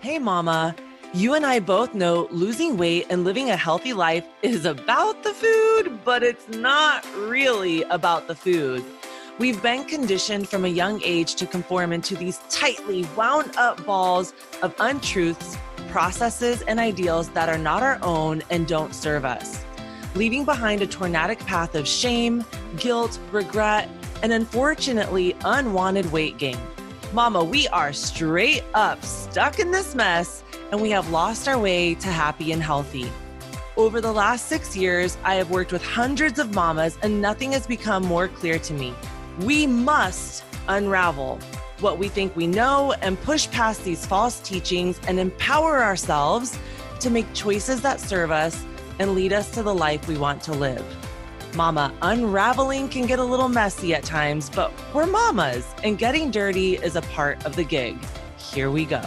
Hey, Mama. You and I both know losing weight and living a healthy life is about the food, but it's not really about the food. We've been conditioned from a young age to conform into these tightly wound up balls of untruths, processes, and ideals that are not our own and don't serve us, leaving behind a tornadic path of shame, guilt, regret, and unfortunately, unwanted weight gain. Mama, we are straight up stuck in this mess and we have lost our way to happy and healthy. Over the last six years, I have worked with hundreds of mamas and nothing has become more clear to me. We must unravel what we think we know and push past these false teachings and empower ourselves to make choices that serve us and lead us to the life we want to live. Mama, unraveling can get a little messy at times, but we're mamas, and getting dirty is a part of the gig. Here we go.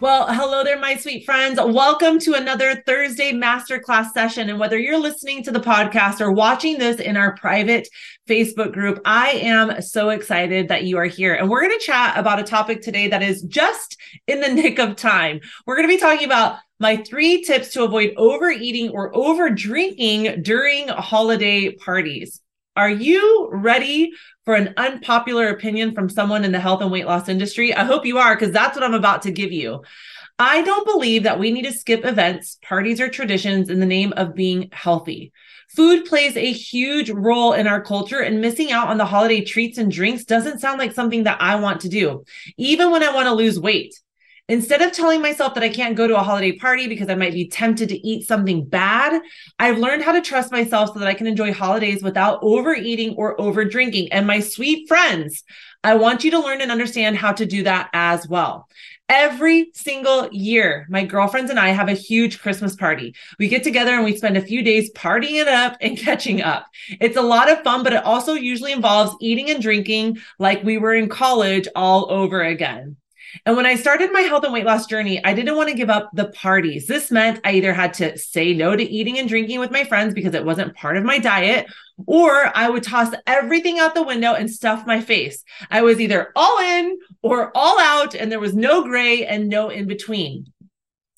Well, hello there, my sweet friends. Welcome to another Thursday masterclass session. And whether you're listening to the podcast or watching this in our private Facebook group, I am so excited that you are here. And we're going to chat about a topic today that is just in the nick of time. We're going to be talking about my three tips to avoid overeating or over drinking during holiday parties. Are you ready for an unpopular opinion from someone in the health and weight loss industry? I hope you are, because that's what I'm about to give you. I don't believe that we need to skip events, parties, or traditions in the name of being healthy. Food plays a huge role in our culture, and missing out on the holiday treats and drinks doesn't sound like something that I want to do, even when I want to lose weight. Instead of telling myself that I can't go to a holiday party because I might be tempted to eat something bad, I've learned how to trust myself so that I can enjoy holidays without overeating or over drinking. And my sweet friends, I want you to learn and understand how to do that as well. Every single year, my girlfriends and I have a huge Christmas party. We get together and we spend a few days partying up and catching up. It's a lot of fun, but it also usually involves eating and drinking like we were in college all over again. And when I started my health and weight loss journey, I didn't want to give up the parties. This meant I either had to say no to eating and drinking with my friends because it wasn't part of my diet, or I would toss everything out the window and stuff my face. I was either all in or all out, and there was no gray and no in between.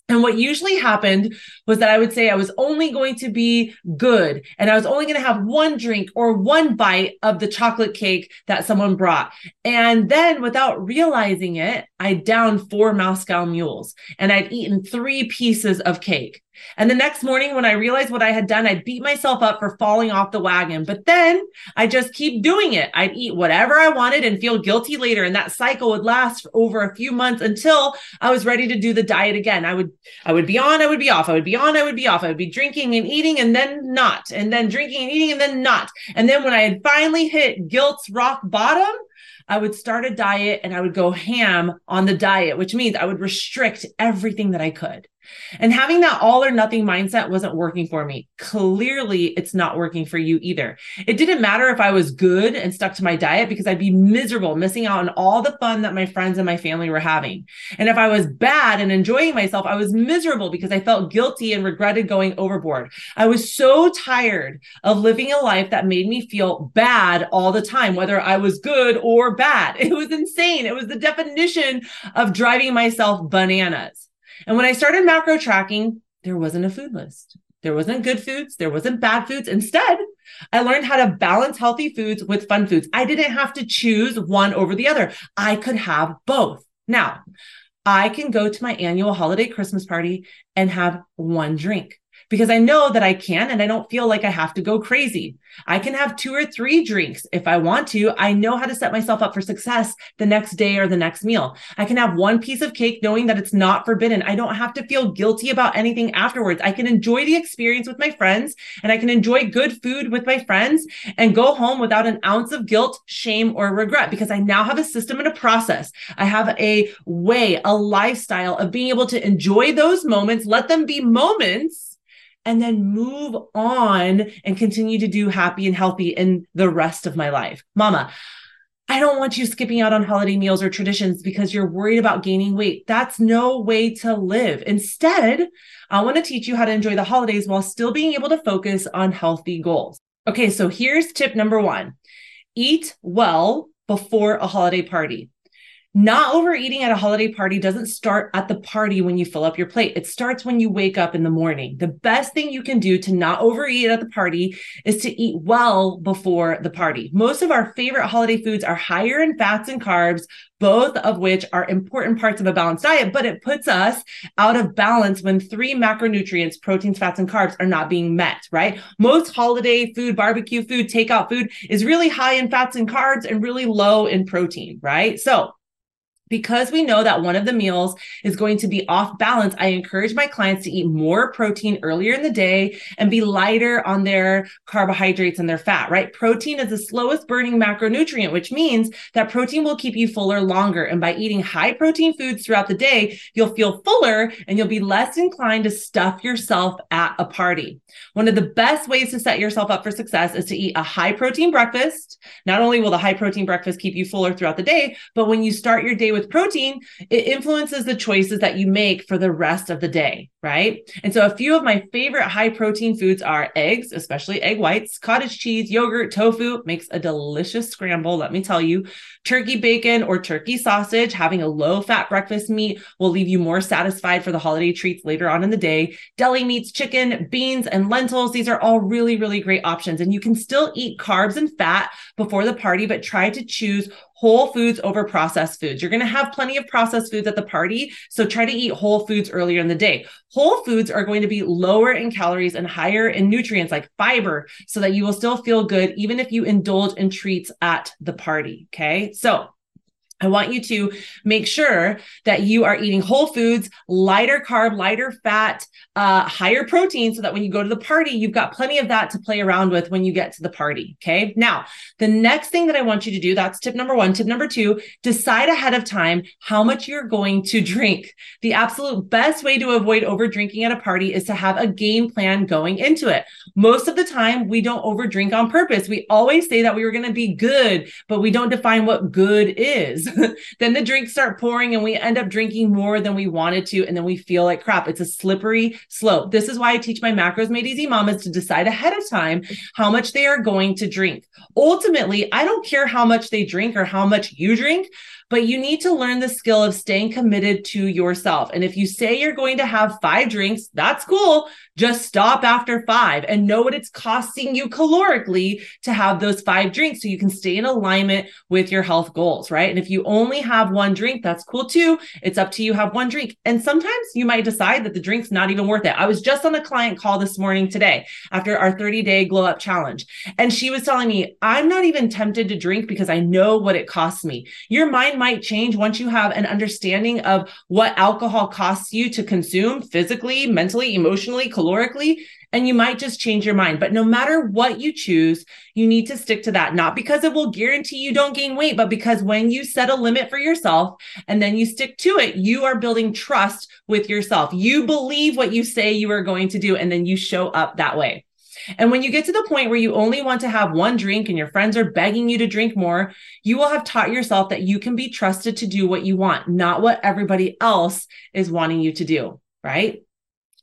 And what usually happened was that I would say I was only going to be good and I was only going to have one drink or one bite of the chocolate cake that someone brought. And then without realizing it, I downed four Moscow mules and I'd eaten three pieces of cake. And the next morning, when I realized what I had done, I'd beat myself up for falling off the wagon. But then I just keep doing it. I'd eat whatever I wanted and feel guilty later. And that cycle would last for over a few months until I was ready to do the diet again. I would, I would be on, I would be off. I would be on, I would be off. I would be drinking and eating and then not, and then drinking and eating and then not. And then when I had finally hit guilt's rock bottom, I would start a diet and I would go ham on the diet, which means I would restrict everything that I could. And having that all or nothing mindset wasn't working for me. Clearly, it's not working for you either. It didn't matter if I was good and stuck to my diet because I'd be miserable, missing out on all the fun that my friends and my family were having. And if I was bad and enjoying myself, I was miserable because I felt guilty and regretted going overboard. I was so tired of living a life that made me feel bad all the time, whether I was good or bad. It was insane. It was the definition of driving myself bananas. And when I started macro tracking, there wasn't a food list. There wasn't good foods. There wasn't bad foods. Instead, I learned how to balance healthy foods with fun foods. I didn't have to choose one over the other. I could have both. Now, I can go to my annual holiday Christmas party and have one drink because I know that I can and I don't feel like I have to go crazy. I can have two or three drinks if I want to. I know how to set myself up for success the next day or the next meal. I can have one piece of cake knowing that it's not forbidden. I don't have to feel guilty about anything afterwards. I can enjoy the experience with my friends and I can enjoy good food with my friends and go home without an ounce of guilt, shame, or regret because I now have a system and a process. I have a way, a lifestyle of being able to enjoy those moments, let them be moments and then move on and continue to do happy and healthy in the rest of my life. Mama, I don't want you skipping out on holiday meals or traditions because you're worried about gaining weight. That's no way to live. Instead, I want to teach you how to enjoy the holidays while still being able to focus on healthy goals. Okay, so here's tip number one eat well before a holiday party. Not overeating at a holiday party doesn't start at the party when you fill up your plate. It starts when you wake up in the morning. The best thing you can do to not overeat at the party is to eat well before the party. Most of our favorite holiday foods are higher in fats and carbs, both of which are important parts of a balanced diet, but it puts us out of balance when three macronutrients, proteins, fats, and carbs are not being met, right? Most holiday food, barbecue food, takeout food is really high in fats and carbs and really low in protein, right? So because we know that one of the meals is going to be off balance, I encourage my clients to eat more protein earlier in the day and be lighter on their carbohydrates and their fat, right? Protein is the slowest burning macronutrient, which means that protein will keep you fuller longer. And by eating high protein foods throughout the day, you'll feel fuller and you'll be less inclined to stuff yourself at a party. One of the best ways to set yourself up for success is to eat a high protein breakfast. Not only will the high protein breakfast keep you fuller throughout the day, but when you start your day with protein, it influences the choices that you make for the rest of the day, right? And so a few of my favorite high protein foods are eggs, especially egg whites, cottage cheese, yogurt, tofu makes a delicious scramble, let me tell you. Turkey bacon or turkey sausage, having a low fat breakfast meat will leave you more satisfied for the holiday treats later on in the day. Deli meats, chicken, beans, and lentils, these are all really, really great options. And you can still eat carbs and fat before the party, but try to choose whole foods over processed foods. You're going to have plenty of processed foods at the party. So try to eat whole foods earlier in the day. Whole foods are going to be lower in calories and higher in nutrients like fiber so that you will still feel good even if you indulge in treats at the party. Okay. So I want you to make sure that you are eating whole foods, lighter carb, lighter fat, uh, higher protein, so that when you go to the party, you've got plenty of that to play around with when you get to the party. Okay. Now, the next thing that I want you to do that's tip number one. Tip number two decide ahead of time how much you're going to drink. The absolute best way to avoid over drinking at a party is to have a game plan going into it. Most of the time, we don't over drink on purpose. We always say that we were going to be good, but we don't define what good is. then the drinks start pouring and we end up drinking more than we wanted to. And then we feel like crap. It's a slippery slope. This is why I teach my macros made easy mamas to decide ahead of time how much they are going to drink. Ultimately, I don't care how much they drink or how much you drink but you need to learn the skill of staying committed to yourself. And if you say you're going to have five drinks, that's cool. Just stop after five and know what it's costing you calorically to have those five drinks so you can stay in alignment with your health goals, right? And if you only have one drink, that's cool too. It's up to you have one drink. And sometimes you might decide that the drink's not even worth it. I was just on a client call this morning today after our 30 day glow up challenge. And she was telling me, I'm not even tempted to drink because I know what it costs me. Your mind might change once you have an understanding of what alcohol costs you to consume physically, mentally, emotionally, calorically, and you might just change your mind. But no matter what you choose, you need to stick to that, not because it will guarantee you don't gain weight, but because when you set a limit for yourself and then you stick to it, you are building trust with yourself. You believe what you say you are going to do, and then you show up that way. And when you get to the point where you only want to have one drink and your friends are begging you to drink more, you will have taught yourself that you can be trusted to do what you want, not what everybody else is wanting you to do, right?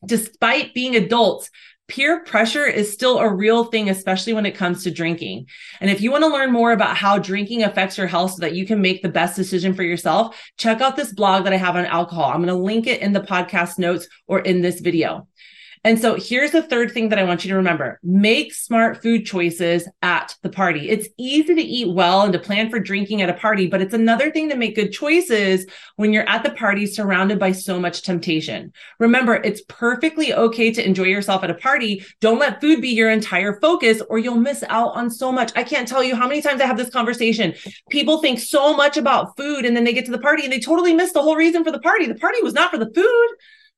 Despite being adults, peer pressure is still a real thing, especially when it comes to drinking. And if you want to learn more about how drinking affects your health so that you can make the best decision for yourself, check out this blog that I have on alcohol. I'm going to link it in the podcast notes or in this video. And so here's the third thing that I want you to remember make smart food choices at the party. It's easy to eat well and to plan for drinking at a party, but it's another thing to make good choices when you're at the party surrounded by so much temptation. Remember, it's perfectly okay to enjoy yourself at a party. Don't let food be your entire focus or you'll miss out on so much. I can't tell you how many times I have this conversation. People think so much about food and then they get to the party and they totally miss the whole reason for the party. The party was not for the food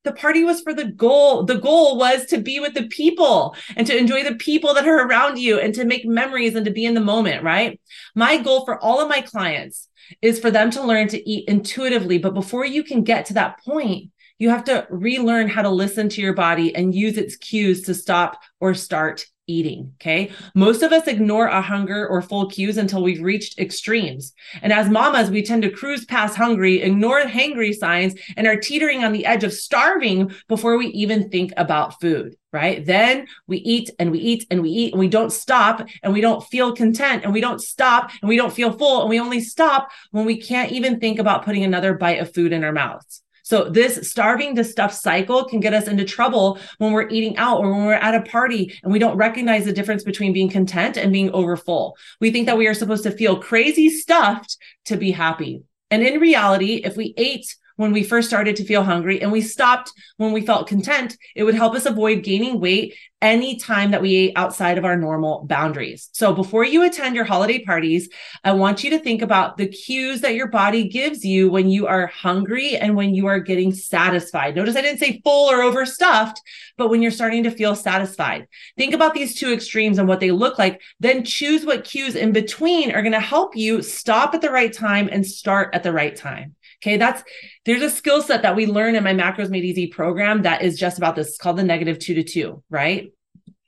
the party was for the goal. The goal was to be with the people and to enjoy the people that are around you and to make memories and to be in the moment, right? My goal for all of my clients is for them to learn to eat intuitively. But before you can get to that point, you have to relearn how to listen to your body and use its cues to stop or start eating. Okay. Most of us ignore a hunger or full cues until we've reached extremes. And as mamas, we tend to cruise past hungry, ignore hangry signs, and are teetering on the edge of starving before we even think about food. Right. Then we eat and we eat and we eat and we don't stop and we don't feel content and we don't stop and we don't feel full and we only stop when we can't even think about putting another bite of food in our mouths. So this starving to stuff cycle can get us into trouble when we're eating out or when we're at a party and we don't recognize the difference between being content and being overfull. We think that we are supposed to feel crazy stuffed to be happy. And in reality, if we ate when we first started to feel hungry and we stopped when we felt content, it would help us avoid gaining weight any time that we ate outside of our normal boundaries. So before you attend your holiday parties, I want you to think about the cues that your body gives you when you are hungry and when you are getting satisfied. Notice I didn't say full or overstuffed, but when you're starting to feel satisfied. Think about these two extremes and what they look like, then choose what cues in between are going to help you stop at the right time and start at the right time. Okay, that's there's a skill set that we learn in my Macros Made Easy program that is just about this. It's called the negative two to two, right?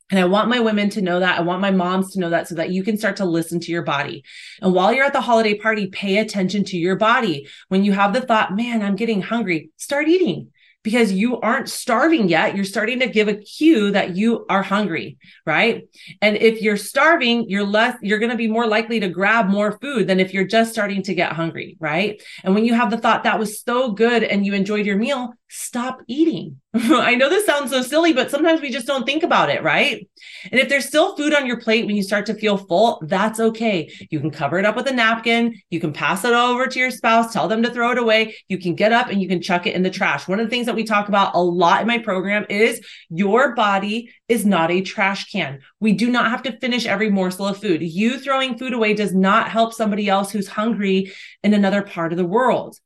And I want my women to know that. I want my moms to know that so that you can start to listen to your body. And while you're at the holiday party, pay attention to your body. When you have the thought, man, I'm getting hungry, start eating because you aren't starving yet. You're starting to give a cue that you are hungry, right? And if you're starving, you're less, you're going to be more likely to grab more food than if you're just starting to get hungry, right? And when you have the thought that was so good and you enjoyed your meal, stop eating. I know this sounds so silly, but sometimes we just don't think about it, right? And if there's still food on your plate when you start to feel full, that's okay. You can cover it up with a napkin. You can pass it over to your spouse, tell them to throw it away. You can get up and you can chuck it in the trash. One of the things that we talk about a lot in my program is your body is not a trash can. We do not have to finish every morsel of food. You throwing food away does not help somebody else who's hungry in another part of the world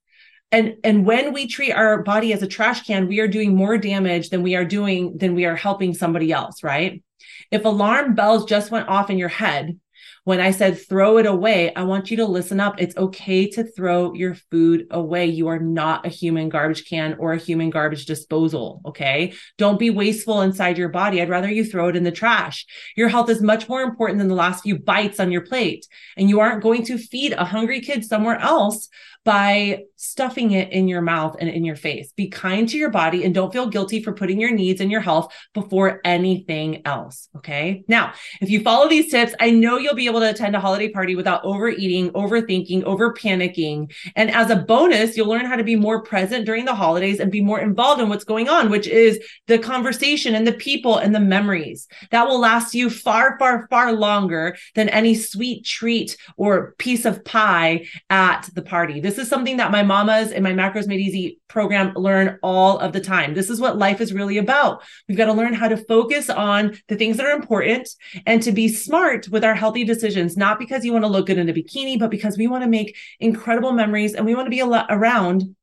and and when we treat our body as a trash can we are doing more damage than we are doing than we are helping somebody else right? If alarm bells just went off in your head when I said throw it away, I want you to listen up. It's okay to throw your food away. You are not a human garbage can or a human garbage disposal. Okay. Don't be wasteful inside your body. I'd rather you throw it in the trash. Your health is much more important than the last few bites on your plate. And you aren't going to feed a hungry kid somewhere else by stuffing it in your mouth and in your face. Be kind to your body and don't feel guilty for putting your needs and your health before anything else. Okay. Now, if you follow these tips, I know you'll be able to attend a holiday party without overeating, overthinking, over panicking. And as a bonus, you'll learn how to be more present during the holidays and be more involved in what's going on, which is the conversation and the people and the memories that will last you far, far, far longer than any sweet treat or piece of pie at the party. This is something that my mamas and my Macros Made Easy program learn all of the time. This is what life is really about. We've got to learn how to focus on the things that are important and to be smart with our healthy decisions, not because you want to look good in a bikini, but because we want to make incredible memories and we want to be around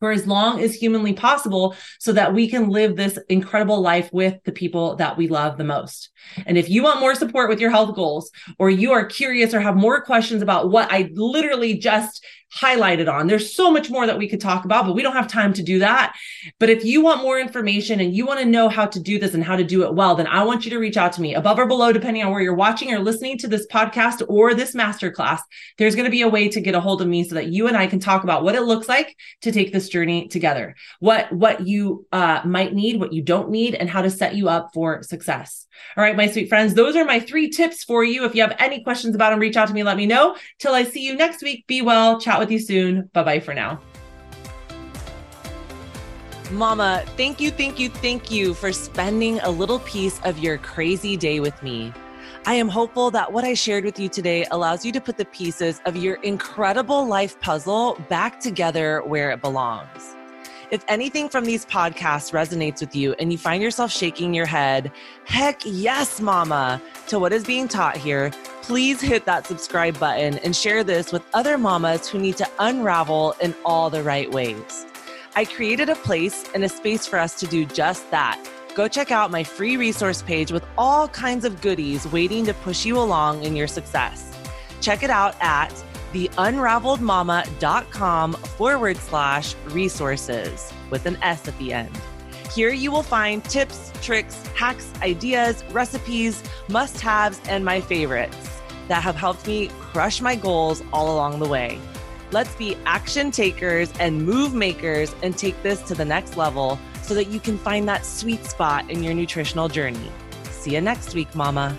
for as long as humanly possible so that we can live this incredible life with the people that we love the most. And if you want more support with your health goals, or you are curious or have more questions about what I literally just highlighted on. There's so much more that we could talk about, but we don't have time to do that. But if you want more information and you want to know how to do this and how to do it well, then I want you to reach out to me above or below, depending on where you're watching or listening to this podcast or this masterclass. There's going to be a way to get a hold of me so that you and I can talk about what it looks like to take this journey together, what, what you uh, might need, what you don't need, and how to set you up for success. All right, my sweet friends, those are my three tips for you. If you have any questions about them, reach out to me, let me know. Till I see you next week, be well, chat with you soon. Bye bye for now. Mama, thank you, thank you, thank you for spending a little piece of your crazy day with me. I am hopeful that what I shared with you today allows you to put the pieces of your incredible life puzzle back together where it belongs. If anything from these podcasts resonates with you and you find yourself shaking your head, heck yes, mama, to what is being taught here, please hit that subscribe button and share this with other mamas who need to unravel in all the right ways. I created a place and a space for us to do just that. Go check out my free resource page with all kinds of goodies waiting to push you along in your success. Check it out at theunraveledmama.com forward slash resources with an S at the end. Here you will find tips, tricks, hacks, ideas, recipes, must haves, and my favorites that have helped me crush my goals all along the way. Let's be action takers and move makers and take this to the next level so that you can find that sweet spot in your nutritional journey. See you next week, Mama.